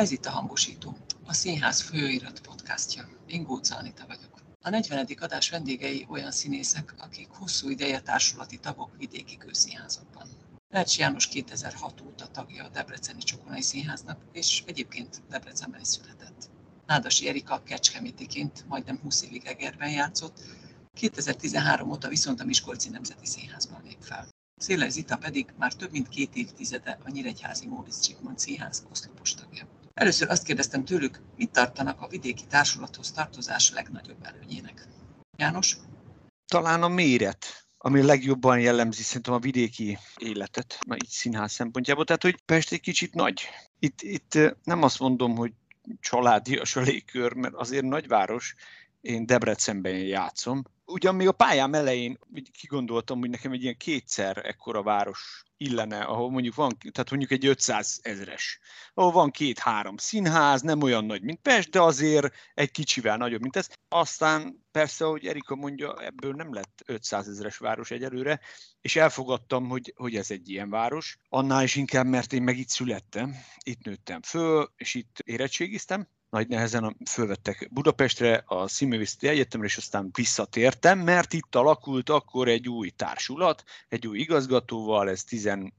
Ez itt a Hangosító, a Színház főirat podcastja. Én Góca Anita vagyok. A 40. adás vendégei olyan színészek, akik hosszú ideje társulati tagok vidéki közszínházakban. Lercs János 2006 óta tagja a Debreceni Csokonai Színháznak, és egyébként Debrecenben is született. Nádasi Erika kecskemétiként majdnem 20 évig Egerben játszott, 2013 óta viszont a Miskolci Nemzeti Színházban lép fel. Széles Zita pedig már több mint két évtizede a Nyíregyházi Móricz Zsigmond Színház oszlopos tagja. Először azt kérdeztem tőlük, mit tartanak a vidéki társulathoz tartozás legnagyobb előnyének. János? Talán a méret, ami legjobban jellemzi szerintem a vidéki életet, na így színház szempontjából. Tehát, hogy Pest egy kicsit nagy. Itt, itt nem azt mondom, hogy családias a légkör, mert azért nagyváros, én Debrecenben játszom. Ugyan még a pályám elején kigondoltam, hogy nekem egy ilyen kétszer ekkora város illene, ahol mondjuk van, tehát mondjuk egy 500 ezres, ahol van két-három színház, nem olyan nagy, mint Pest, de azért egy kicsivel nagyobb, mint ez. Aztán persze, hogy Erika mondja, ebből nem lett 500 ezres város egyelőre, és elfogadtam, hogy, hogy ez egy ilyen város. Annál is inkább, mert én meg itt születtem, itt nőttem föl, és itt érettségiztem, nagy nehezen fölvettek Budapestre, a Színművészeti Egyetemre, és aztán visszatértem, mert itt alakult akkor egy új társulat, egy új igazgatóval, ez 15-6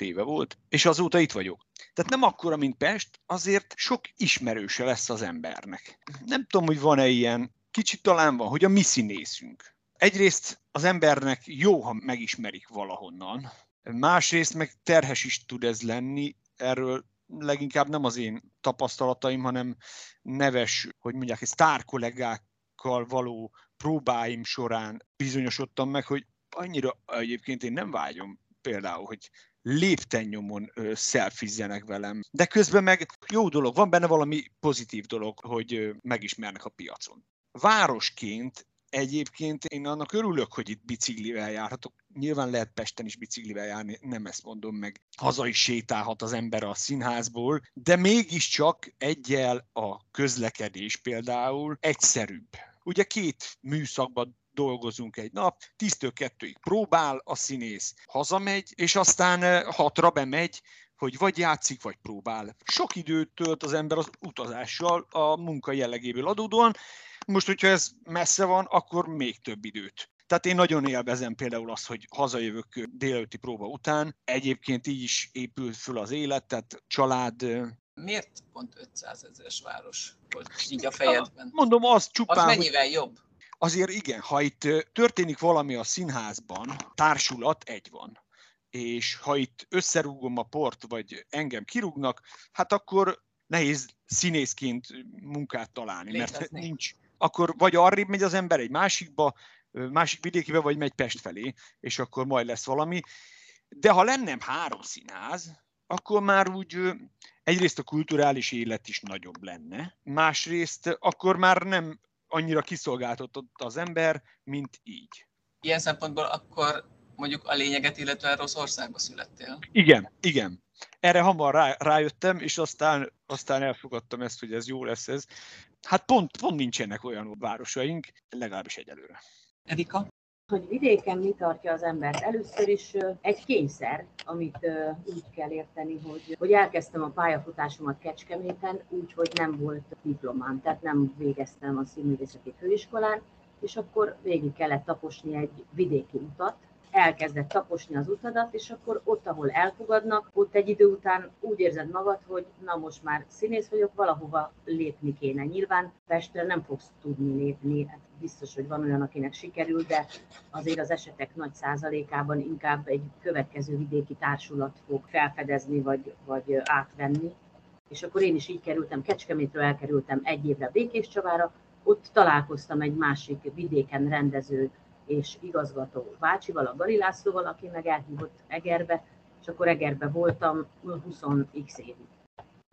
éve volt, és azóta itt vagyok. Tehát nem akkora, mint Pest, azért sok ismerőse lesz az embernek. Nem tudom, hogy van-e ilyen, kicsit talán van, hogy a mi színészünk. Egyrészt az embernek jó, ha megismerik valahonnan, másrészt meg terhes is tud ez lenni, erről leginkább nem az én tapasztalataim, hanem neves, hogy mondják, sztár kollégákkal való próbáim során bizonyosodtam meg, hogy annyira egyébként én nem vágyom például, hogy léptennyomon szelfizzenek velem. De közben meg jó dolog, van benne valami pozitív dolog, hogy megismernek a piacon. Városként Egyébként én annak örülök, hogy itt biciklivel járhatok. Nyilván lehet Pesten is biciklivel járni, nem ezt mondom meg. Haza is sétálhat az ember a színházból, de mégiscsak egyel a közlekedés például egyszerűbb. Ugye két műszakban dolgozunk egy nap, 10-től 2-ig próbál a színész, hazamegy, és aztán eh, hatra bemegy, hogy vagy játszik, vagy próbál. Sok időt tölt az ember az utazással a munka jellegéből adódóan, most, hogyha ez messze van, akkor még több időt. Tehát én nagyon élvezem például azt, hogy hazajövök délelőtti próba után. Egyébként így is épül föl az élet, tehát család... Miért pont 500 ezeres város volt így a fejedben? Mondom, az csupán... Az mennyivel hogy... jobb? Azért igen, ha itt történik valami a színházban, társulat egy van. És ha itt összerúgom a port, vagy engem kirúgnak, hát akkor nehéz színészként munkát találni, Létezni. mert nincs, akkor vagy arrébb megy az ember egy másikba, másik vidékibe, vagy megy Pest felé, és akkor majd lesz valami. De ha lennem három színház, akkor már úgy egyrészt a kulturális élet is nagyobb lenne, másrészt akkor már nem annyira kiszolgáltatott az ember, mint így. Ilyen szempontból akkor mondjuk a lényeget, illetve rossz országba születtél. Igen, igen. Erre hamar rá, rájöttem, és aztán, aztán elfogadtam ezt, hogy ez jó lesz ez. Hát pont, pont nincsenek olyan városaink, legalábbis egyelőre. Erika? Hogy vidéken mi tartja az embert? Először is egy kényszer, amit úgy kell érteni, hogy, hogy elkezdtem a pályafutásomat Kecskeméten, úgy, hogy nem volt diplomám, tehát nem végeztem a színművészeti főiskolán, és akkor végig kellett taposni egy vidéki utat, elkezdett taposni az utadat, és akkor ott, ahol elfogadnak, ott egy idő után úgy érzed magad, hogy na most már színész vagyok, valahova lépni kéne. Nyilván Pestre nem fogsz tudni lépni, hát biztos, hogy van olyan, akinek sikerül, de azért az esetek nagy százalékában inkább egy következő vidéki társulat fog felfedezni, vagy, vagy átvenni. És akkor én is így kerültem, Kecskemétről elkerültem egy évre Békés Csavára, ott találkoztam egy másik vidéken rendező és igazgató bácsival, a Gari Lászlóval, aki meg elhívott Egerbe, és akkor Egerbe voltam 20x évig.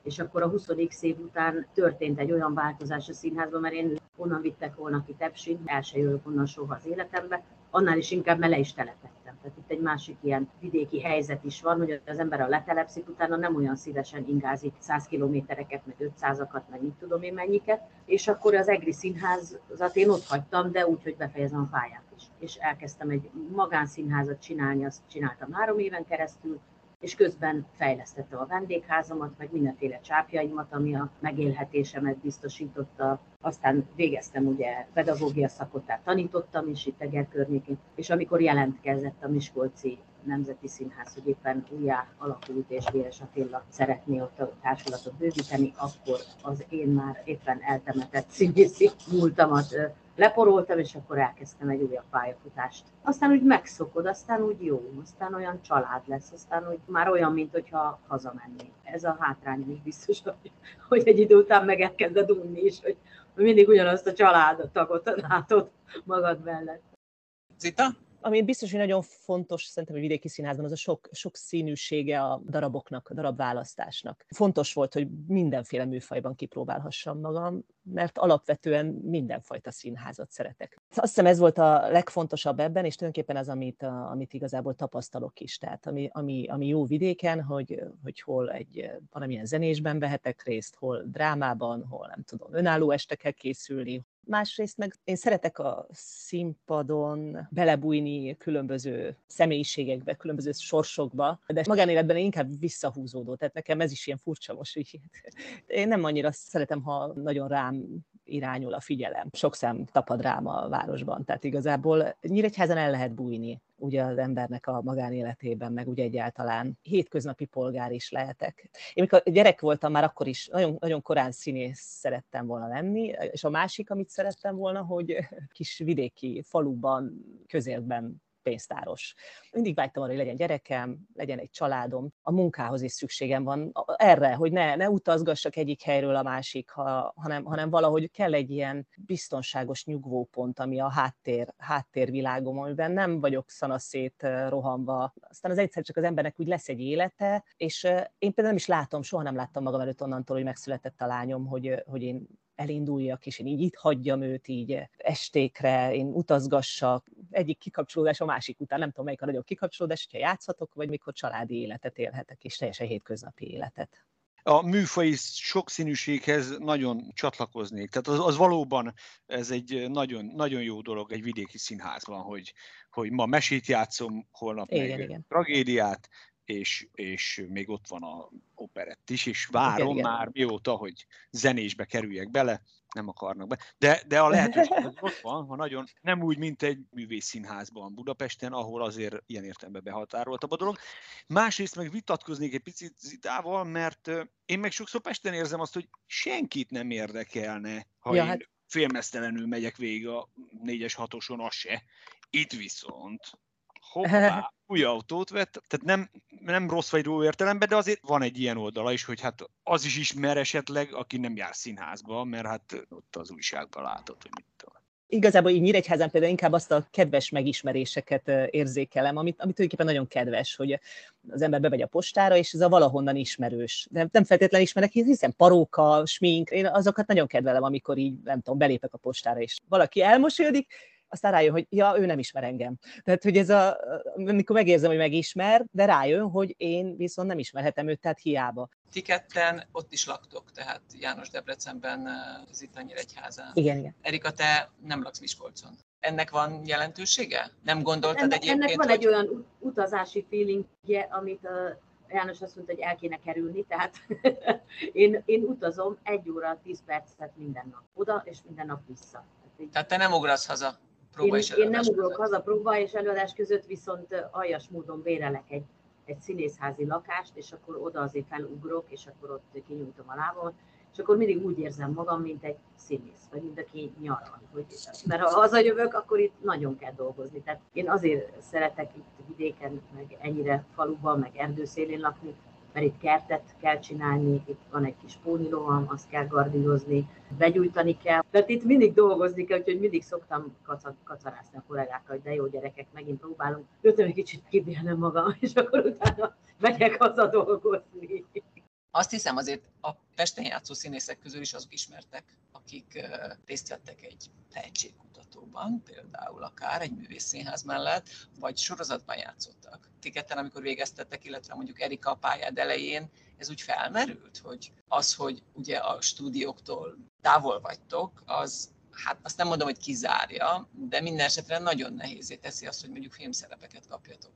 És akkor a 20x év után történt egy olyan változás a színházban, mert én onnan vittek volna ki Tepsin, el se jövök onnan soha az életembe, annál is inkább mele is telepettem. Tehát itt egy másik ilyen vidéki helyzet is van, hogy az ember a letelepszik, utána nem olyan szívesen ingázik 100 kilométereket, meg 500-akat, meg mit tudom én mennyiket. És akkor az Egri Színházat én ott hagytam, de úgy, hogy befejezem a pályát. És elkezdtem egy magánszínházat csinálni, azt csináltam három éven keresztül, és közben fejlesztettem a vendégházamat, meg mindenféle csápjaimat, ami a megélhetésemet biztosította. Aztán végeztem ugye pedagógia szakot, tehát tanítottam is itt Eger környékén, és amikor jelentkezett a Miskolci Nemzeti Színház, hogy éppen újjá alakult, és Véres Attila szeretné ott a társulatot bővíteni, akkor az én már éppen eltemetett színészi múltamat leporoltam, és akkor elkezdtem egy újabb pályafutást. Aztán úgy megszokod, aztán úgy jó, aztán olyan család lesz, aztán úgy már olyan, mint hogyha hazamennék. Ez a hátrány is biztos, hogy, hogy egy idő után meg elkezded unni is, hogy mindig ugyanazt a családtagot látod magad mellett. Zita? Ami biztos, hogy nagyon fontos szerintem a vidéki színházban, az a sok, sok színűsége a daraboknak, a darabválasztásnak. Fontos volt, hogy mindenféle műfajban kipróbálhassam magam, mert alapvetően mindenfajta színházat szeretek. Azt hiszem ez volt a legfontosabb ebben, és tulajdonképpen ez, amit, amit igazából tapasztalok is. Tehát ami, ami, ami jó vidéken, hogy, hogy hol egy valamilyen zenésben vehetek részt, hol drámában, hol nem tudom, önálló estekkel készülni, Másrészt meg én szeretek a színpadon belebújni különböző személyiségekbe, különböző sorsokba, de magánéletben én inkább visszahúzódó, tehát nekem ez is ilyen furcsa most. Így. Én nem annyira szeretem, ha nagyon rám irányul a figyelem. Sok szem tapad rám a városban, tehát igazából Nyíregyházan el lehet bújni ugye az embernek a magánéletében, meg ugye egyáltalán hétköznapi polgár is lehetek. Én mikor gyerek voltam, már akkor is nagyon, nagyon korán színész szerettem volna lenni, és a másik, amit szerettem volna, hogy kis vidéki faluban, közértben pénztáros. Mindig vágytam arra, hogy legyen gyerekem, legyen egy családom. A munkához is szükségem van erre, hogy ne, ne utazgassak egyik helyről a másik, ha, hanem, hanem valahogy kell egy ilyen biztonságos nyugvópont, ami a háttér, háttérvilágom, amiben nem vagyok szanaszét rohanva. Aztán az egyszer csak az embernek úgy lesz egy élete, és én például nem is látom, soha nem láttam magam előtt onnantól, hogy megszületett a lányom, hogy, hogy én elinduljak, és én így itt hagyjam őt így estékre, én utazgassak, egyik kikapcsolódás a másik után, nem tudom melyik a nagyobb kikapcsolódás, hogyha játszhatok, vagy mikor családi életet élhetek, és teljesen hétköznapi életet a műfai sokszínűséghez nagyon csatlakoznék. Tehát az, az valóban ez egy nagyon, nagyon jó dolog egy vidéki színházban, hogy, hogy ma mesét játszom, holnap igen, meg igen. tragédiát, és, és még ott van a operett is, és várom igen, már igen. mióta, hogy zenésbe kerüljek bele, nem akarnak be. De, de a lehetőség az ott van, ha nagyon nem úgy, mint egy művészszínházban Budapesten, ahol azért ilyen értelemben behatároltabb a dolog. Másrészt meg vitatkoznék egy picit Zitával, mert én meg sokszor Pesten érzem azt, hogy senkit nem érdekelne, ha ja, én hát... félmeztelenül megyek végig a 4-es 6-oson, az se. Itt viszont hoppá, új autót vett, tehát nem, nem rossz vagy jó értelemben, de azért van egy ilyen oldala is, hogy hát az is ismer esetleg, aki nem jár színházba, mert hát ott az újságban látott, hogy mit tudom. Igazából így Nyíregyházán például inkább azt a kedves megismeréseket érzékelem, amit, amit tulajdonképpen nagyon kedves, hogy az ember bemegy a postára, és ez a valahonnan ismerős. De nem feltétlenül ismerek, hiszen paróka, smink, én azokat nagyon kedvelem, amikor így, nem tudom, belépek a postára, és valaki elmosolyodik, aztán rájön, hogy ja, ő nem ismer engem. Tehát, hogy ez a, amikor megérzem, hogy megismer, de rájön, hogy én viszont nem ismerhetem őt, tehát hiába. Ti ketten ott is laktok, tehát János Debrecenben, Zita Nyíregyházán. Igen, igen. Erika, te nem laksz Miskolcon. Ennek van jelentősége? Nem gondoltad ennek, egyébként, Ennek van hogy... egy olyan utazási feelingje, amit a János azt mondta, hogy el kéne kerülni, tehát én, én utazom egy óra, tíz percet minden nap oda, és minden nap vissza. Tehát te nem ugrasz haza? Próba én, és én nem ugrok haza próba és előadás között, viszont aljas módon bérelek egy, egy színészházi lakást, és akkor oda azért felugrok, és akkor ott kinyújtom a lábam, és akkor mindig úgy érzem magam, mint egy színész, vagy mint aki nyaral. Hogy, mert ha hazajövök, akkor itt nagyon kell dolgozni. Tehát én azért szeretek itt vidéken, meg ennyire faluban, meg erdőszélén lakni, mert itt kertet kell csinálni, itt van egy kis póniloham, azt kell gardírozni, begyújtani kell. Tehát itt mindig dolgozni kell, úgyhogy mindig szoktam kacarászni a kollégákkal, hogy de jó gyerekek, megint próbálunk, jöttem egy kicsit kibélnem magam, és akkor utána megyek haza dolgozni. Azt hiszem azért a Pesten játszó színészek közül is azok ismertek, akik részt vettek egy tehetségkutatóban, például akár egy művészszínház mellett, vagy sorozatban játszottak. Ti ketten, amikor végeztettek, illetve mondjuk Erika a pályád elején, ez úgy felmerült, hogy az, hogy ugye a stúdióktól távol vagytok, az hát azt nem mondom, hogy kizárja, de minden esetre nagyon nehézé teszi azt, hogy mondjuk filmszerepeket kapjatok.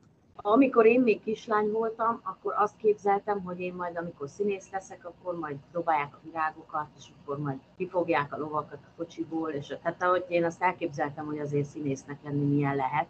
Amikor én még kislány voltam, akkor azt képzeltem, hogy én majd, amikor színész leszek, akkor majd dobálják a virágokat, és akkor majd kifogják a lovakat a kocsiból, és hát ahogy én azt elképzeltem, hogy azért színésznek lenni milyen lehet,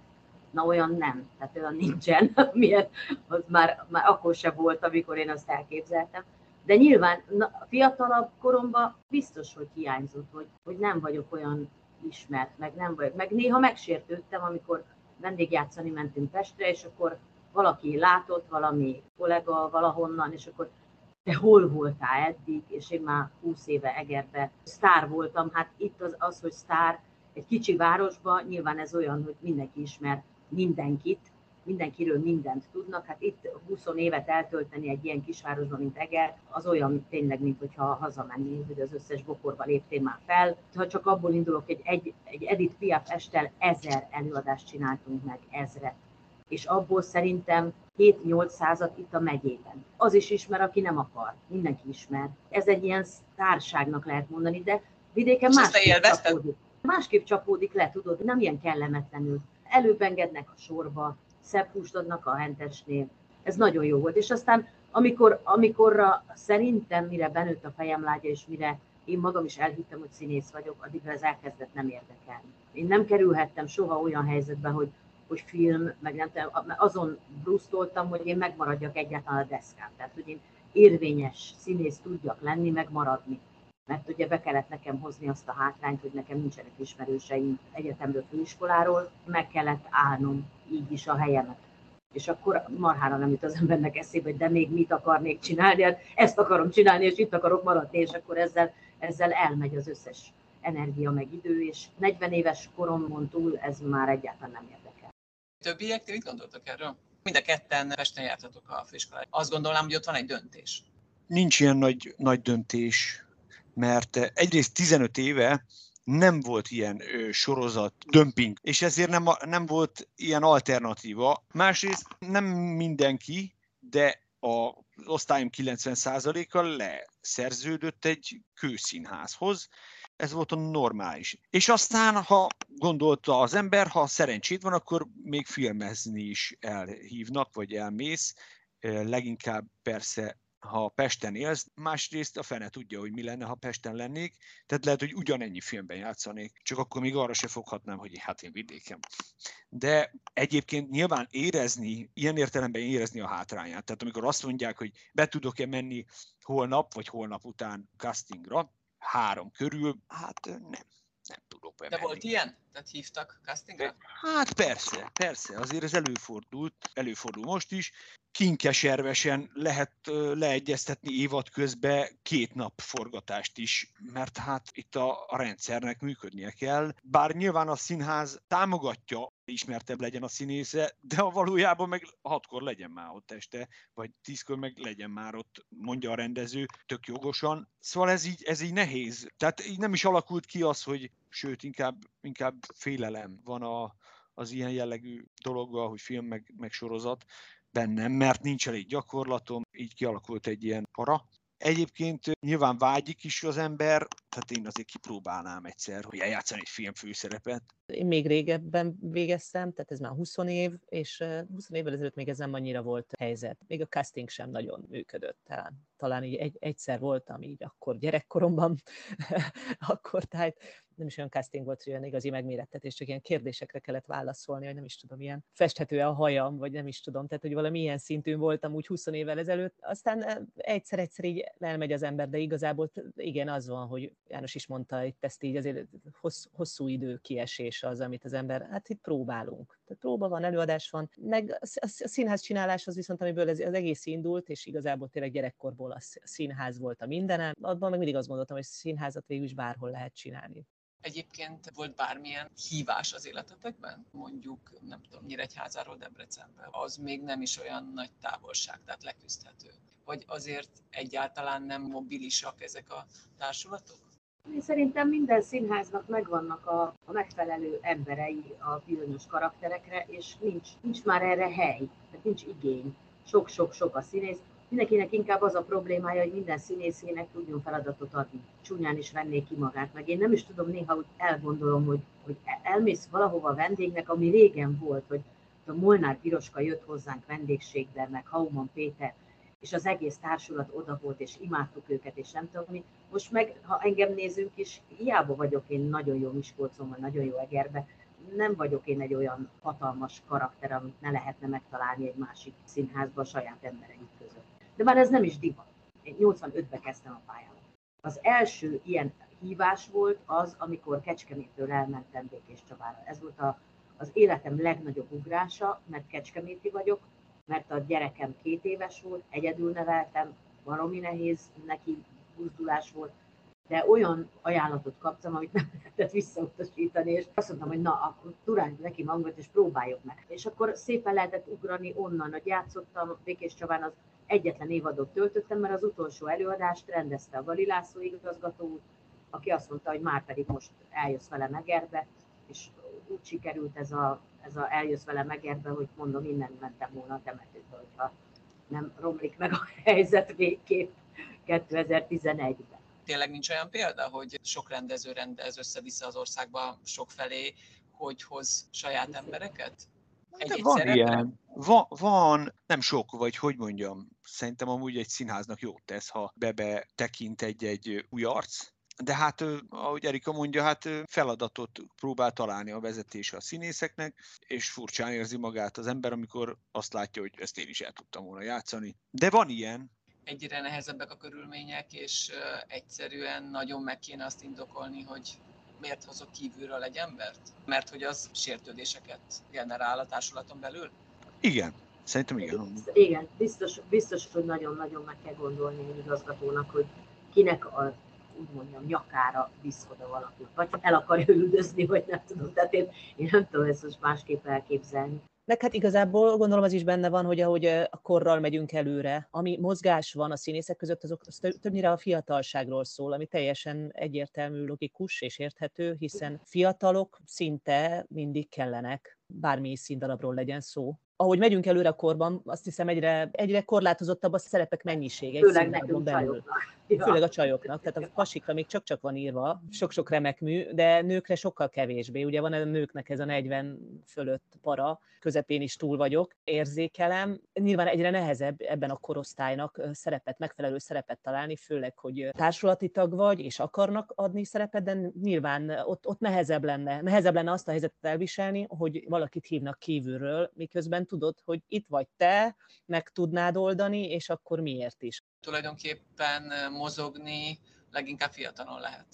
na olyan nem, tehát olyan nincsen, milyen, az már, már akkor se volt, amikor én azt elképzeltem. De nyilván na, fiatalabb koromban biztos, hogy hiányzott, hogy, hogy nem vagyok olyan ismert, meg nem vagyok. Meg néha megsértődtem, amikor vendégjátszani mentünk Pestre, és akkor valaki látott, valami kollega valahonnan, és akkor te hol voltál eddig, és én már 20 éve Egerbe sztár voltam. Hát itt az, az hogy sztár egy kicsi városban, nyilván ez olyan, hogy mindenki ismer mindenkit, mindenkiről mindent tudnak. Hát itt 20 évet eltölteni egy ilyen kisvárosban, mint Eger, az olyan tényleg, mint hogyha hazamennél, hogy az összes bokorba léptél már fel. Ha csak abból indulok, hogy egy, egy Edith Piaf estel ezer előadást csináltunk meg, ezret. És abból szerintem 7-8 százat itt a megyében. Az is ismer, aki nem akar. Mindenki ismer. Ez egy ilyen társágnak lehet mondani, de vidéken másképp csapódik. Másképp csapódik le, tudod, nem ilyen kellemetlenül. Előbb engednek a sorba, szebb húst adnak a hentesnél. Ez nagyon jó volt. És aztán, amikor, amikorra szerintem, mire benőtt a fejem lágya, és mire én magam is elhittem, hogy színész vagyok, addigra ez elkezdett nem érdekelni. Én nem kerülhettem soha olyan helyzetbe, hogy, hogy film, meg nem azon brusztoltam, hogy én megmaradjak egyáltalán a deszkán. Tehát, hogy én érvényes színész tudjak lenni, megmaradni. Mert ugye be kellett nekem hozni azt a hátrányt, hogy nekem nincsenek ismerőseim egyetemről, főiskoláról, meg kellett állnom így is a helyemet. És akkor marhára nem jut az embernek eszébe, hogy de még mit akarnék csinálni, hát ezt akarom csinálni, és itt akarok maradni, és akkor ezzel, ezzel elmegy az összes energia meg idő, és 40 éves koromon túl ez már egyáltalán nem érdekel. Többiek, ti mit gondoltak erről? Mind a ketten Pesten jártatok a főiskolán. Azt gondolom, hogy ott van egy döntés. Nincs ilyen nagy, nagy döntés, mert egyrészt 15 éve nem volt ilyen ö, sorozat dömping, és ezért nem, nem volt ilyen alternatíva. Másrészt nem mindenki, de a osztályom 90%-a leszerződött egy kőszínházhoz, ez volt a normális. És aztán, ha gondolta az ember, ha szerencsét van, akkor még filmezni is elhívnak, vagy elmész. Leginkább persze ha Pesten élsz, másrészt a fene tudja, hogy mi lenne, ha Pesten lennék, tehát lehet, hogy ugyanennyi filmben játszanék, csak akkor még arra se foghatnám, hogy hát én vidékem. De egyébként nyilván érezni, ilyen értelemben érezni a hátrányát. Tehát amikor azt mondják, hogy be tudok-e menni holnap vagy holnap után castingra, három körül, hát nem bemenni. De volt ilyen? Tehát hívtak castingra? Hát persze, persze, azért ez előfordult, előfordul most is kinkeservesen lehet leegyeztetni évad közben két nap forgatást is, mert hát itt a, a rendszernek működnie kell. Bár nyilván a színház támogatja, ismertebb legyen a színésze, de a valójában meg hatkor legyen már ott este, vagy tízkor meg legyen már ott, mondja a rendező, tök jogosan. Szóval ez így, ez így nehéz. Tehát így nem is alakult ki az, hogy sőt, inkább, inkább félelem van a, az ilyen jellegű dologgal, hogy film meg, meg sorozat, bennem, mert nincs elég gyakorlatom, így kialakult egy ilyen para. Egyébként nyilván vágyik is az ember, tehát én azért kipróbálnám egyszer, hogy eljátszani egy film főszerepet. Én még régebben végeztem, tehát ez már 20 év, és 20 évvel ezelőtt még ez nem annyira volt helyzet. Még a casting sem nagyon működött talán. Talán így egy, egyszer voltam így akkor gyerekkoromban, akkor tehát nem is olyan casting volt, hogy olyan igazi megmérettetés, csak ilyen kérdésekre kellett válaszolni, hogy nem is tudom, ilyen festhető a hajam, vagy nem is tudom, tehát hogy valami ilyen szintűn voltam úgy 20 évvel ezelőtt. Aztán egyszer-egyszer így elmegy az ember, de igazából igen, az van, hogy János is mondta, itt ezt így azért hossz, hosszú idő kiesés az, amit az ember, hát itt próbálunk. Tehát próba van, előadás van, meg a színház csinálás az viszont, amiből ez, az egész indult, és igazából tényleg gyerekkorból a színház volt a mindenem, abban meg mindig azt gondoltam, hogy színházat végül is bárhol lehet csinálni. Egyébként volt bármilyen hívás az életetekben? Mondjuk, nem tudom, Nyíregyházáról Debrecenbe. Az még nem is olyan nagy távolság, tehát leküzdhető. Vagy azért egyáltalán nem mobilisak ezek a társulatok? Én szerintem minden színháznak megvannak a, a megfelelő emberei a bizonyos karakterekre, és nincs, nincs már erre hely, tehát nincs igény. Sok-sok-sok a színész. Mindenkinek inkább az a problémája, hogy minden színészének tudjon feladatot adni. Csúnyán is venné ki magát, meg én nem is tudom néha, hogy elgondolom, hogy, hogy elmész valahova vendégnek, ami régen volt, hogy a Molnár Piroska jött hozzánk vendégségbe, meg Hauman Péter, és az egész társulat oda volt, és imádtuk őket, és nem tudom mi. Most meg, ha engem nézünk is, hiába vagyok én nagyon jó Miskolcon, vagy nagyon jó Egerbe, nem vagyok én egy olyan hatalmas karakter, amit ne lehetne megtalálni egy másik színházban a saját embereink között. De már ez nem is divat. Én 85-ben kezdtem a pályámat. Az első ilyen hívás volt az, amikor Kecskemétről elmentem Békés Csabára. Ez volt a, az életem legnagyobb ugrása, mert kecskeméti vagyok, mert a gyerekem két éves volt, egyedül neveltem, valami nehéz neki buzdulás volt, de olyan ajánlatot kaptam, amit nem lehetett visszautasítani, és azt mondtam, hogy na, akkor turáljuk neki magunkat, és próbáljuk meg. És akkor szépen lehetett ugrani onnan, hogy játszottam Békés Csabán, az egyetlen évadot töltöttem, mert az utolsó előadást rendezte a Galilászó igazgató, aki azt mondta, hogy már pedig most eljössz vele Megerbe, és úgy sikerült ez a, ez a eljössz vele Megerbe, hogy mondom, innen mentem volna a temetőbe, hogyha nem romlik meg a helyzet végképp 2011-ben. Tényleg nincs olyan példa, hogy sok rendező rendez össze-vissza az országba sok felé, hogy hoz saját embereket? De van ilyen. Van, van, nem sok, vagy hogy mondjam, szerintem amúgy egy színháznak jót tesz, ha bebe tekint egy-egy új arc, de hát, ahogy Erika mondja, hát feladatot próbál találni a vezetése a színészeknek, és furcsán érzi magát az ember, amikor azt látja, hogy ezt én is el tudtam volna játszani. De van ilyen. Egyre nehezebbek a körülmények, és egyszerűen nagyon meg kéne azt indokolni, hogy miért hozok kívülről egy embert? Mert hogy az sértődéseket generál a társulaton belül? Igen, szerintem igen. Igen, biztos, biztos hogy nagyon-nagyon meg kell gondolni egy igazgatónak, hogy kinek a úgy mondjam, nyakára visz oda valakit, vagy el akarja üldözni, vagy nem tudom. Tehát én, én nem tudom ezt most másképp elképzelni. Meg hát igazából gondolom az is benne van, hogy ahogy a korral megyünk előre, ami mozgás van a színészek között, azok az többnyire a fiatalságról szól, ami teljesen egyértelmű, logikus és érthető, hiszen fiatalok szinte mindig kellenek, bármi színdarabról legyen szó ahogy megyünk előre a korban, azt hiszem egyre, egyre korlátozottabb a szerepek mennyisége. Főleg nekünk belül. Ja. Főleg a csajoknak. Tehát a pasikra még csak-csak van írva, sok-sok remek mű, de nőkre sokkal kevésbé. Ugye van a nőknek ez a 40 fölött para, közepén is túl vagyok, érzékelem. Nyilván egyre nehezebb ebben a korosztálynak szerepet, megfelelő szerepet találni, főleg, hogy társulati tag vagy, és akarnak adni szerepet, de nyilván ott, ott nehezebb lenne. Nehezebb lenne azt a helyzetet elviselni, hogy valakit hívnak kívülről, miközben tudod, hogy itt vagy te, meg tudnád oldani, és akkor miért is. Tulajdonképpen mozogni leginkább fiatalon lehet.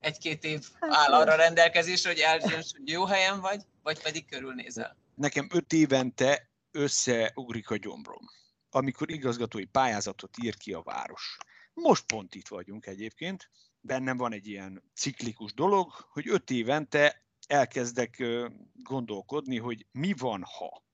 Egy-két év hát, áll arra rendelkezésre, hogy eldönts, hogy jó helyen vagy, vagy pedig körülnézel. Nekem öt évente összeugrik a gyomrom, amikor igazgatói pályázatot ír ki a város. Most pont itt vagyunk egyébként, bennem van egy ilyen ciklikus dolog, hogy öt évente elkezdek gondolkodni, hogy mi van, ha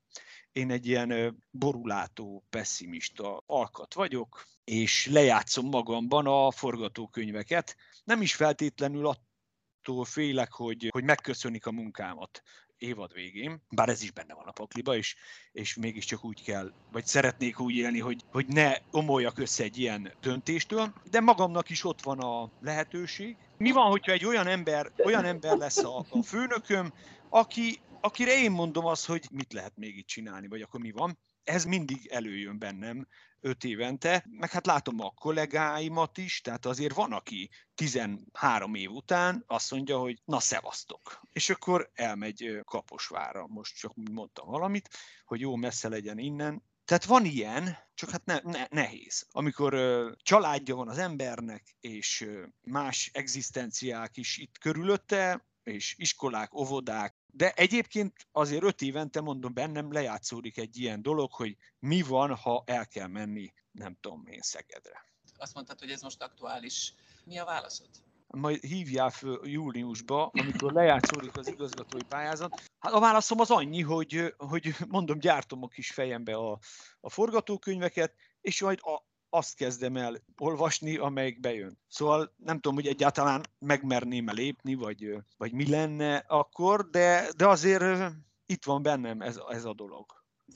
én egy ilyen borulátó, pessimista alkat vagyok, és lejátszom magamban a forgatókönyveket. Nem is feltétlenül attól félek, hogy, hogy megköszönik a munkámat évad végén, bár ez is benne van a pakliba, és, és mégiscsak úgy kell, vagy szeretnék úgy élni, hogy, hogy ne omoljak össze egy ilyen döntéstől, de magamnak is ott van a lehetőség. Mi van, hogyha egy olyan ember, olyan ember lesz a, a főnököm, aki akire én mondom azt, hogy mit lehet még itt csinálni, vagy akkor mi van. Ez mindig előjön bennem öt évente, meg hát látom a kollégáimat is, tehát azért van, aki 13 év után azt mondja, hogy na szevasztok. És akkor elmegy Kaposvára, most csak mondtam valamit, hogy jó messze legyen innen, tehát van ilyen, csak hát ne, ne, nehéz. Amikor ö, családja van az embernek, és ö, más egzisztenciák is itt körülötte, és iskolák, óvodák, de egyébként azért öt évente mondom, bennem lejátszódik egy ilyen dolog, hogy mi van, ha el kell menni, nem tudom én, Szegedre. Azt mondtad, hogy ez most aktuális. Mi a válaszod? Majd hívjál föl júliusba, amikor lejátszódik az igazgatói pályázat. Hát a válaszom az annyi, hogy, hogy mondom, gyártom a kis fejembe a, a forgatókönyveket, és majd a, azt kezdem el olvasni, amelyik bejön. Szóval nem tudom, hogy egyáltalán megmerném-e lépni, vagy, vagy mi lenne akkor, de, de azért itt van bennem ez, ez a dolog.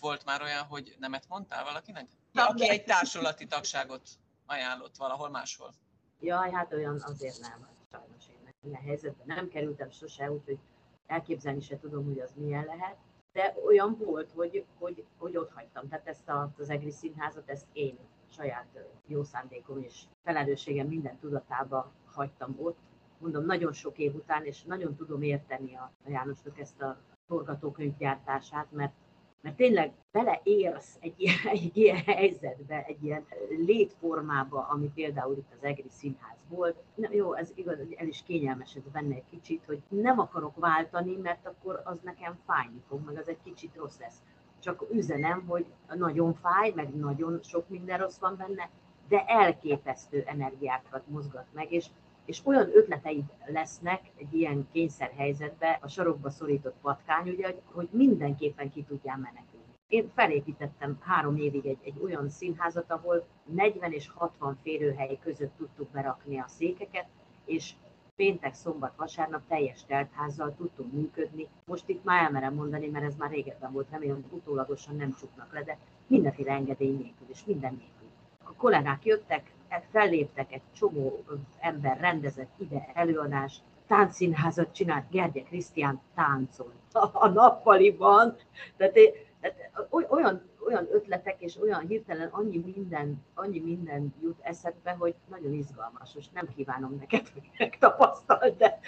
Volt már olyan, hogy nemet mondtál valakinek? Aki egy társulati tagságot ajánlott valahol máshol. Jaj, hát olyan azért nem. Sajnos én ilyen helyzetben nem kerültem sose, úgyhogy elképzelni se tudom, hogy az milyen lehet. de olyan volt, hogy, hogy, hogy ott hagytam. Tehát ezt a, az EGRI színházat, ezt én saját jó szándékom és felelősségem minden tudatába hagytam ott. Mondom, nagyon sok év után, és nagyon tudom érteni a, a Jánosnak ezt a forgatókönyvgyártását, mert mert tényleg beleérsz egy ilyen, egy ilyen helyzetbe, egy ilyen létformába, ami például itt az EGRI színház volt. Na, jó, ez igaz, el is kényelmesedsz benne egy kicsit, hogy nem akarok váltani, mert akkor az nekem fájni fog, meg az egy kicsit rossz lesz. Csak üzenem, hogy nagyon fáj, meg nagyon sok minden rossz van benne, de elképesztő energiákat mozgat meg, és és olyan ötleteid lesznek egy ilyen kényszerhelyzetbe, a sarokba szorított patkány, ugye, hogy mindenképpen ki tudjál menekülni. Én felépítettem három évig egy, egy olyan színházat, ahol 40 és 60 férőhely között tudtuk berakni a székeket, és péntek, szombat, vasárnap teljes teltházzal tudtunk működni. Most itt már elmerem mondani, mert ez már régebben volt, remélem utólagosan nem csuknak le, de mindenféle engedély nélkül és minden nélkül. A kollégák jöttek, felléptek, egy csomó ember rendezett ide előadást, táncszínházat csinált, Gergye Krisztián táncol a nappaliban. Tehát, tehát olyan, olyan ötletek és olyan hirtelen annyi minden, annyi minden jut eszedbe, hogy nagyon izgalmas. Most nem kívánom neked, hogy megtapasztald, de,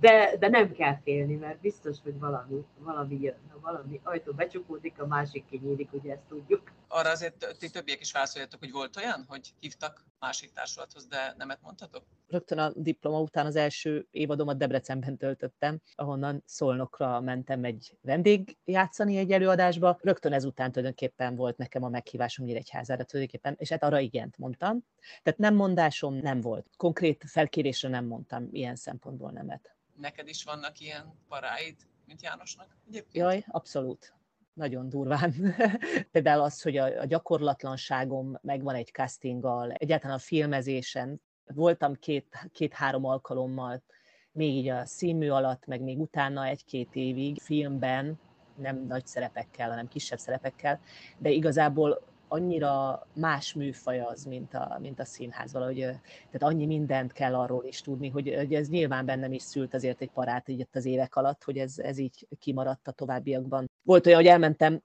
de, de nem kell félni, mert biztos, hogy valami, valami jön. Ha valami ajtó becsukódik, a másik kinyílik, ugye ezt tudjuk arra azért ti többiek is válaszoljatok, hogy volt olyan, hogy hívtak másik társulathoz, de nemet mondhatok? Rögtön a diploma után az első évadomat Debrecenben töltöttem, ahonnan Szolnokra mentem egy vendég játszani egy előadásba. Rögtön ezután tulajdonképpen volt nekem a meghívásom Nyíregyházára tulajdonképpen, és hát arra igent mondtam. Tehát nem mondásom nem volt. Konkrét felkérésre nem mondtam ilyen szempontból nemet. Neked is vannak ilyen paráid, mint Jánosnak? Egyébként? Jaj, abszolút nagyon durván. Például az, hogy a, a gyakorlatlanságom megvan egy castinggal, egyáltalán a filmezésen. Voltam két, két-három alkalommal, még így a színmű alatt, meg még utána egy-két évig filmben, nem nagy szerepekkel, hanem kisebb szerepekkel, de igazából annyira más műfaj az, mint a, mint a színház valahogy, tehát annyi mindent kell arról is tudni, hogy, hogy ez nyilván bennem is szült azért egy parát így az évek alatt, hogy ez, ez így kimaradt a továbbiakban. Volt olyan, hogy elmentem,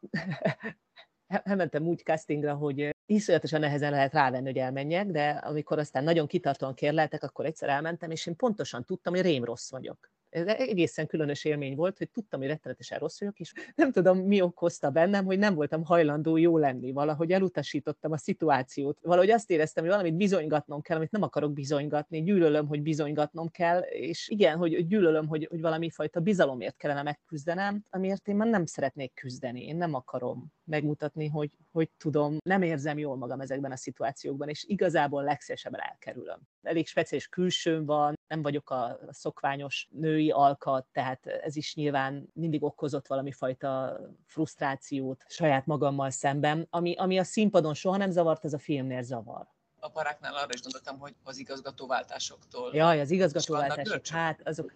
elmentem úgy castingra, hogy iszonyatosan nehezen lehet rávenni, hogy elmenjek, de amikor aztán nagyon kitartóan kérleltek, akkor egyszer elmentem, és én pontosan tudtam, hogy rém rossz vagyok ez egészen különös élmény volt, hogy tudtam, hogy rettenetesen rossz vagyok, és nem tudom, mi okozta bennem, hogy nem voltam hajlandó jó lenni, valahogy elutasítottam a szituációt. Valahogy azt éreztem, hogy valamit bizonygatnom kell, amit nem akarok bizonygatni, gyűlölöm, hogy bizonygatnom kell, és igen, hogy gyűlölöm, hogy, hogy valami fajta bizalomért kellene megküzdenem, amiért én már nem szeretnék küzdeni, én nem akarom megmutatni, hogy, hogy tudom, nem érzem jól magam ezekben a szituációkban, és igazából legszívesebben elkerülöm. Elég speciális külsőm van, nem vagyok a szokványos női alkat, tehát ez is nyilván mindig okozott valami fajta frusztrációt saját magammal szemben, ami, ami a színpadon soha nem zavart, ez a filmnél zavar a paráknál arra is gondoltam, hogy az igazgatóváltásoktól. Jaj, az igazgatóváltások, hát azok,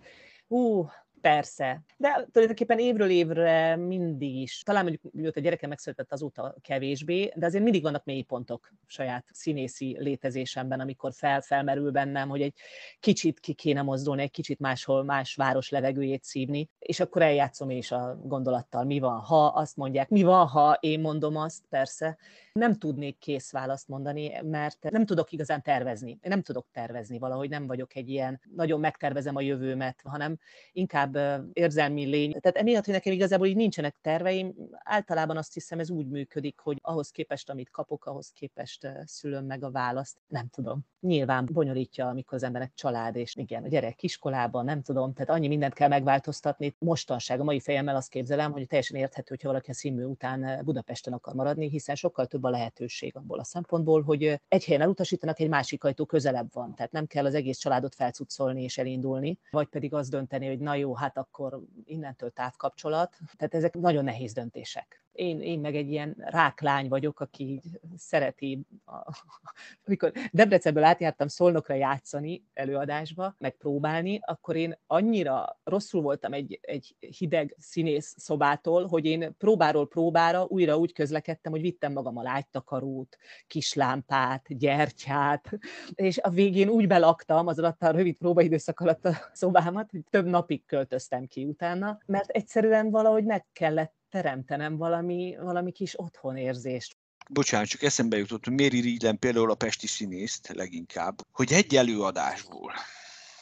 hú, Persze, de tulajdonképpen évről évre mindig is, talán mondjuk mióta a gyerekem megszületett azóta kevésbé, de azért mindig vannak mélypontok saját színészi létezésemben, amikor fel, felmerül bennem, hogy egy kicsit ki kéne mozdulni, egy kicsit máshol, más város levegőjét szívni, és akkor eljátszom is a gondolattal, mi van, ha azt mondják, mi van, ha én mondom azt, persze. Nem tudnék kész választ mondani, mert nem tudok igazán tervezni. Én nem tudok tervezni valahogy, nem vagyok egy ilyen, nagyon megtervezem a jövőmet, hanem inkább inkább érzelmi lény. Tehát emiatt, hogy nekem igazából így nincsenek terveim, általában azt hiszem ez úgy működik, hogy ahhoz képest, amit kapok, ahhoz képest szülöm meg a választ. Nem tudom. Nyilván bonyolítja, amikor az emberek család, és igen, a gyerek iskolában, nem tudom, tehát annyi mindent kell megváltoztatni. Mostanság, a mai fejemmel azt képzelem, hogy teljesen érthető, hogyha valaki a színmű után Budapesten akar maradni, hiszen sokkal több a lehetőség abból a szempontból, hogy egy helyen elutasítanak, egy másik ajtó közelebb van. Tehát nem kell az egész családot felcuccolni és elindulni, vagy pedig azt dönteni, hogy na jó, hát akkor innentől távkapcsolat. Tehát ezek nagyon nehéz döntések én, én meg egy ilyen ráklány vagyok, aki szereti, a, amikor Debrecenből átjártam Szolnokra játszani előadásba, meg próbálni, akkor én annyira rosszul voltam egy, egy hideg színész szobától, hogy én próbáról próbára újra úgy közlekedtem, hogy vittem magam a lágytakarót, kislámpát, gyertyát, és a végén úgy belaktam az alatt a rövid próbaidőszak alatt a szobámat, hogy több napig költöztem ki utána, mert egyszerűen valahogy meg kellett teremtenem valami, valami kis otthonérzést. Bocsánat, csak eszembe jutott, hogy miért irigylem például a Pesti színészt leginkább, hogy egy előadásból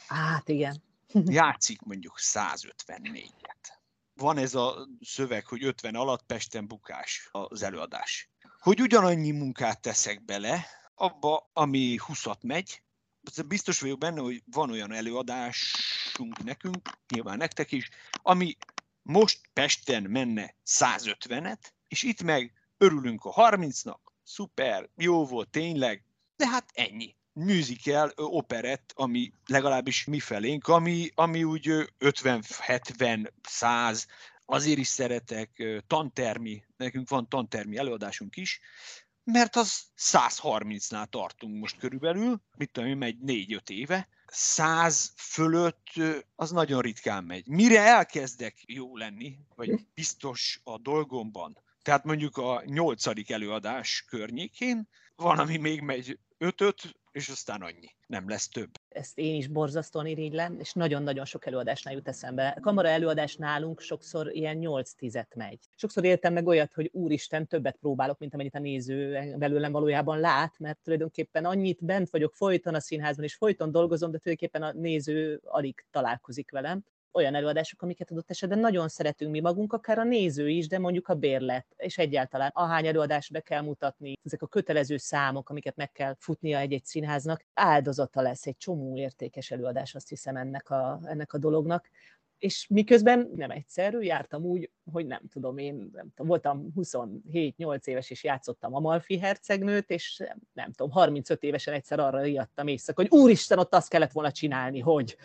Hát igen. játszik mondjuk 154-et. Van ez a szöveg, hogy 50 alatt Pesten bukás az előadás. Hogy ugyanannyi munkát teszek bele, abba, ami 20 megy, biztos vagyok benne, hogy van olyan előadásunk nekünk, nyilván nektek is, ami most Pesten menne 150-et, és itt meg örülünk a 30-nak, szuper, jó volt tényleg, de hát ennyi. Musical, operett, ami legalábbis mi felénk, ami, ami úgy 50, 70, 100, azért is szeretek tantermi, nekünk van tantermi előadásunk is, mert az 130-nál tartunk most körülbelül, mit tudom én, megy 4-5 éve, 100 fölött az nagyon ritkán megy. Mire elkezdek jó lenni, vagy biztos a dolgomban, tehát mondjuk a nyolcadik előadás környékén, van, ami még megy 5 és aztán annyi. Nem lesz több. Ezt én is borzasztóan irigylem, és nagyon-nagyon sok előadásnál jut eszembe. A kamara előadás nálunk sokszor ilyen 8 tizet megy. Sokszor éltem meg olyat, hogy úristen, többet próbálok, mint amennyit a néző belőlem valójában lát, mert tulajdonképpen annyit bent vagyok folyton a színházban, és folyton dolgozom, de tulajdonképpen a néző alig találkozik velem olyan előadások, amiket adott esetben nagyon szeretünk mi magunk, akár a néző is, de mondjuk a bérlet, és egyáltalán ahány előadást be kell mutatni, ezek a kötelező számok, amiket meg kell futnia egy-egy színháznak, áldozata lesz egy csomó értékes előadás, azt hiszem ennek a, ennek a dolognak és miközben nem egyszerű, jártam úgy, hogy nem tudom, én nem tudom, voltam 27-8 éves, és játszottam Amalfi hercegnőt, és nem tudom, 35 évesen egyszer arra riadtam éjszaka, hogy úristen, ott azt kellett volna csinálni, hogy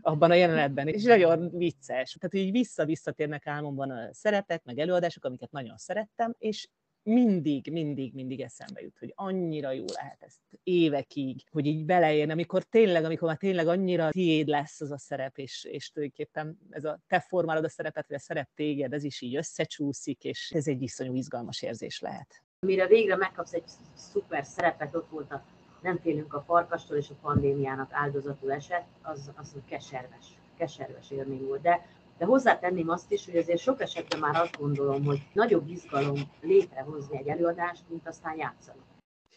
abban a jelenetben, és nagyon vicces. Tehát így vissza-visszatérnek álmomban a szerepek, meg előadások, amiket nagyon szerettem, és mindig, mindig, mindig eszembe jut, hogy annyira jó lehet ezt évekig, hogy így beleérni, amikor tényleg, amikor már tényleg annyira tiéd lesz az a szerep, és, és tulajdonképpen ez a te formálod a szerepet, vagy a szerep téged, ez is így összecsúszik, és ez egy iszonyú izgalmas érzés lehet. Mire végre megkapsz egy szuper szerepet, ott volt a nem félünk a farkastól és a pandémiának áldozatul esett, az, az keserves, keserves élmény volt. De de hozzátenném azt is, hogy azért sok esetben már azt gondolom, hogy nagyobb izgalom létrehozni egy előadást, mint aztán játszani.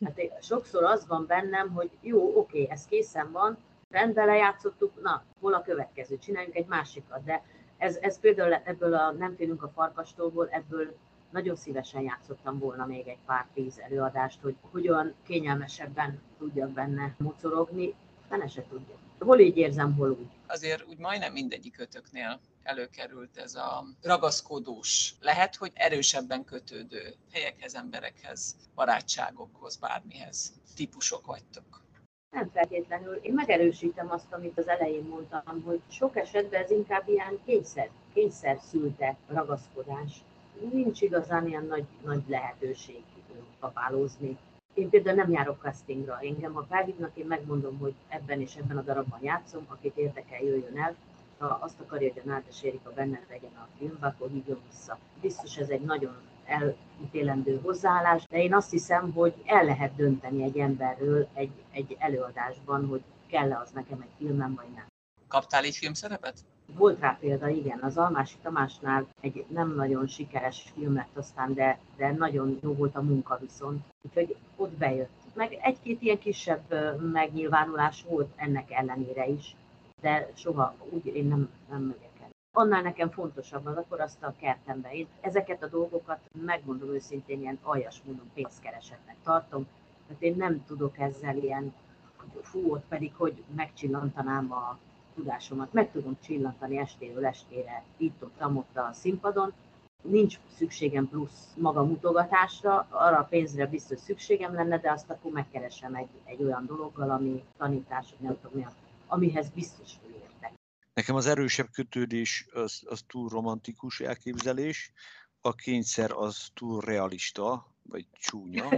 Hát sokszor az van bennem, hogy jó, oké, ez készen van, rendben lejátszottuk, na, hol a következő, csináljunk egy másikat, de ez, ez például ebből a Nem félünk a farkastól, ebből nagyon szívesen játszottam volna még egy pár tíz előadást, hogy hogyan kényelmesebben tudjak benne mocorogni, fene se tudja. Hol így érzem, hol úgy. Azért úgy majdnem mindegyik ötöknél előkerült ez a ragaszkodós, lehet, hogy erősebben kötődő helyekhez, emberekhez, barátságokhoz, bármihez típusok vagytok. Nem feltétlenül. Én megerősítem azt, amit az elején mondtam, hogy sok esetben ez inkább ilyen kényszer, kényszer szülte ragaszkodás. Nincs igazán ilyen nagy, nagy lehetőség kapálózni. Én például nem járok castingra. Engem, ha felhívnak, én megmondom, hogy ebben és ebben a darabban játszom, akit érdekel, jöjjön el ha azt akarja, hogy a Nádas Erika benne legyen a filmben, akkor hívjon vissza. Biztos ez egy nagyon elítélendő hozzáállás, de én azt hiszem, hogy el lehet dönteni egy emberről egy, egy előadásban, hogy kell-e az nekem egy filmem, vagy nem. Kaptál egy filmszerepet? Volt rá példa, igen, az Almási Tamásnál egy nem nagyon sikeres film lett aztán, de, de nagyon jó volt a munka viszont, úgyhogy ott bejött. Meg egy-két ilyen kisebb megnyilvánulás volt ennek ellenére is, de soha úgy én nem, nem megyek el. Annál nekem fontosabb az akkor azt a kertembe. Én ezeket a dolgokat megmondom őszintén ilyen aljas módon pénzkeresetnek tartom, mert én nem tudok ezzel ilyen, fú, ott pedig, hogy megcsillantanám a tudásomat. Meg tudom csillantani estéről estére, itt ott, ott a színpadon, nincs szükségem plusz maga mutogatásra, arra a pénzre biztos szükségem lenne, de azt akkor megkeresem egy, egy olyan dologgal, ami tanítás, nem tudom mi a amihez biztos értek. Nekem az erősebb kötődés az, az túl romantikus elképzelés, a kényszer az túl realista, vagy csúnya,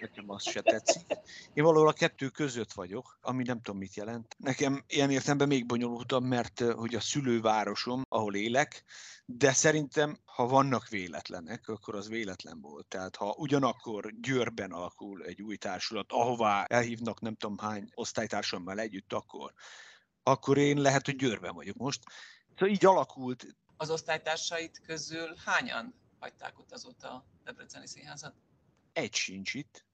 nekem az se tetszik. Én valahol a kettő között vagyok, ami nem tudom mit jelent. Nekem ilyen értelemben még bonyolultabb, mert hogy a szülővárosom, ahol élek, de szerintem, ha vannak véletlenek, akkor az véletlen volt. Tehát ha ugyanakkor Győrben alakul egy új társulat, ahová elhívnak nem tudom hány osztálytársammal együtt, akkor, akkor én lehet, hogy Győrben vagyok most. Szóval így alakult. Az osztálytársait közül hányan hagyták ott a Debreceni Színházat? Egy sincs itt.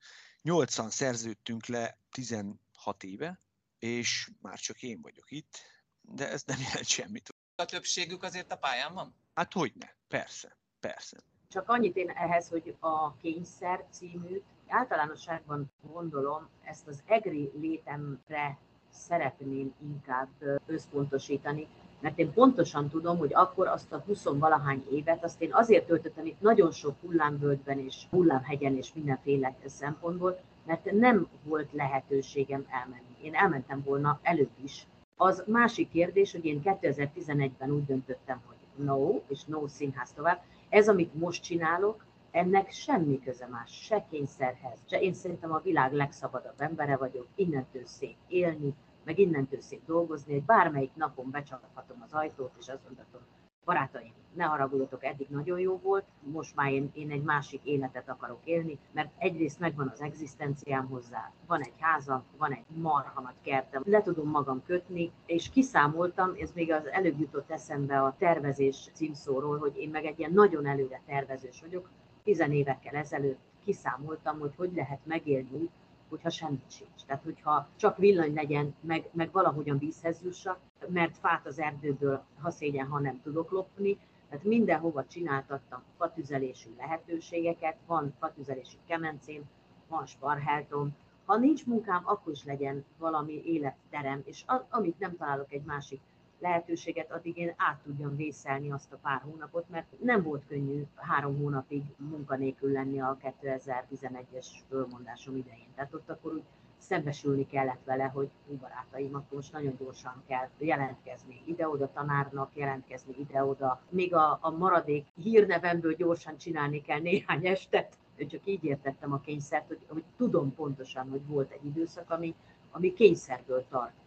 Nyolcan szerződtünk le 16 éve, és már csak én vagyok itt, de ez nem jelent semmit. A többségük azért a pályán van? Hát hogyne, persze, persze. Csak annyit én ehhez, hogy a Kényszer címűt általánosságban gondolom, ezt az egri létemre szeretném inkább összpontosítani, mert én pontosan tudom, hogy akkor azt a 20 valahány évet, azt én azért töltöttem itt nagyon sok hullámvölgyben és hullámhegyen és mindenféle szempontból, mert nem volt lehetőségem elmenni. Én elmentem volna előbb is. Az másik kérdés, hogy én 2011-ben úgy döntöttem, hogy no, és no színház tovább. Ez, amit most csinálok, ennek semmi köze más, se kényszerhez. Se én szerintem a világ legszabadabb embere vagyok, innentől szép élni, meg innentől szép dolgozni, egy bármelyik napon becsaphatom az ajtót, és azt mondhatom, barátaim, ne haragudjatok, eddig nagyon jó volt, most már én, én egy másik életet akarok élni, mert egyrészt megvan az egzisztenciám hozzá, van egy házam, van egy marha kertem, le tudom magam kötni, és kiszámoltam, ez még az előbb jutott eszembe a tervezés címszóról, hogy én meg egy ilyen nagyon előre tervezős vagyok, tizenévekkel ezelőtt kiszámoltam, hogy hogy lehet megélni hogyha semmit sincs. Tehát, hogyha csak villany legyen, meg, meg valahogyan vízhez jussak, mert fát az erdőből, ha szégyen, ha nem tudok lopni, tehát mindenhova csináltattam fatüzelésű lehetőségeket, van fatüzelési kemencém, van sparheltom, ha nincs munkám, akkor is legyen valami életterem, és amit nem találok egy másik lehetőséget, addig én át tudjam vészelni azt a pár hónapot, mert nem volt könnyű három hónapig munkanélkül lenni a 2011-es fölmondásom idején. Tehát ott akkor úgy szembesülni kellett vele, hogy úgy barátaim, akkor most nagyon gyorsan kell jelentkezni ide-oda tanárnak, jelentkezni ide-oda. Még a, a maradék hírnevemből gyorsan csinálni kell néhány estet. Én csak így értettem a kényszert, hogy, hogy tudom pontosan, hogy volt egy időszak, ami, ami kényszerből tartott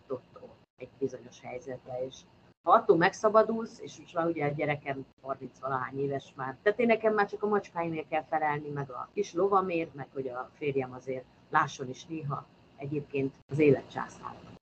egy bizonyos helyzetre, és ha attól megszabadulsz, és most már ugye a gyerekem 30 valahány éves már, tehát én nekem már csak a macskáimért kell felelni, meg a kis lovamért, meg hogy a férjem azért lásson is néha egyébként az élet császára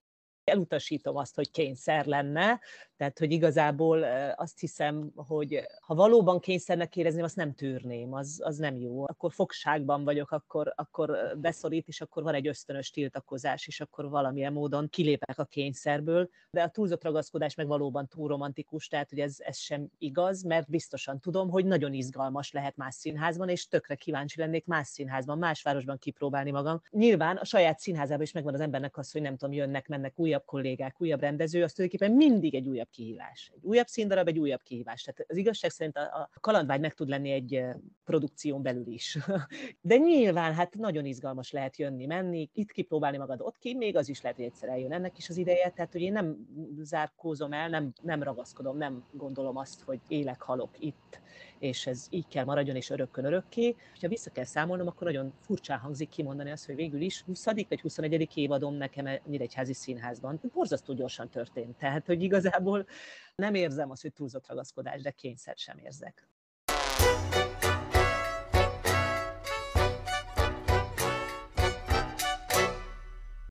elutasítom azt, hogy kényszer lenne, tehát hogy igazából azt hiszem, hogy ha valóban kényszernek érezném, azt nem tűrném, az, az nem jó. Akkor fogságban vagyok, akkor, akkor beszorít, és akkor van egy ösztönös tiltakozás, és akkor valamilyen módon kilépek a kényszerből, de a túlzott ragaszkodás meg valóban túl romantikus, tehát hogy ez, ez sem igaz, mert biztosan tudom, hogy nagyon izgalmas lehet más színházban, és tökre kíváncsi lennék más színházban, más városban kipróbálni magam. Nyilván a saját színházában is megvan az embernek az, hogy nem tudom, jönnek, mennek újabb kollégák, újabb rendező, az tulajdonképpen mindig egy újabb kihívás. Egy újabb színdarab, egy újabb kihívás. Tehát az igazság szerint a, a kalandvágy meg tud lenni egy produkción belül is. De nyilván hát nagyon izgalmas lehet jönni, menni, itt kipróbálni magad, ott ki, még az is lehet, hogy egyszer eljön ennek is az ideje. Tehát, hogy én nem zárkózom el, nem, nem ragaszkodom, nem gondolom azt, hogy élek, halok itt, és ez így kell maradjon, és örökkön örökké. Ha vissza kell számolnom, akkor nagyon furcsán hangzik kimondani azt, hogy végül is 20. vagy 21. évadom nekem Nyíregyházi Színházban. Borzasztó gyorsan történt. Tehát, hogy igazából nem érzem azt, hogy túlzott ragaszkodás, de kényszer sem érzek.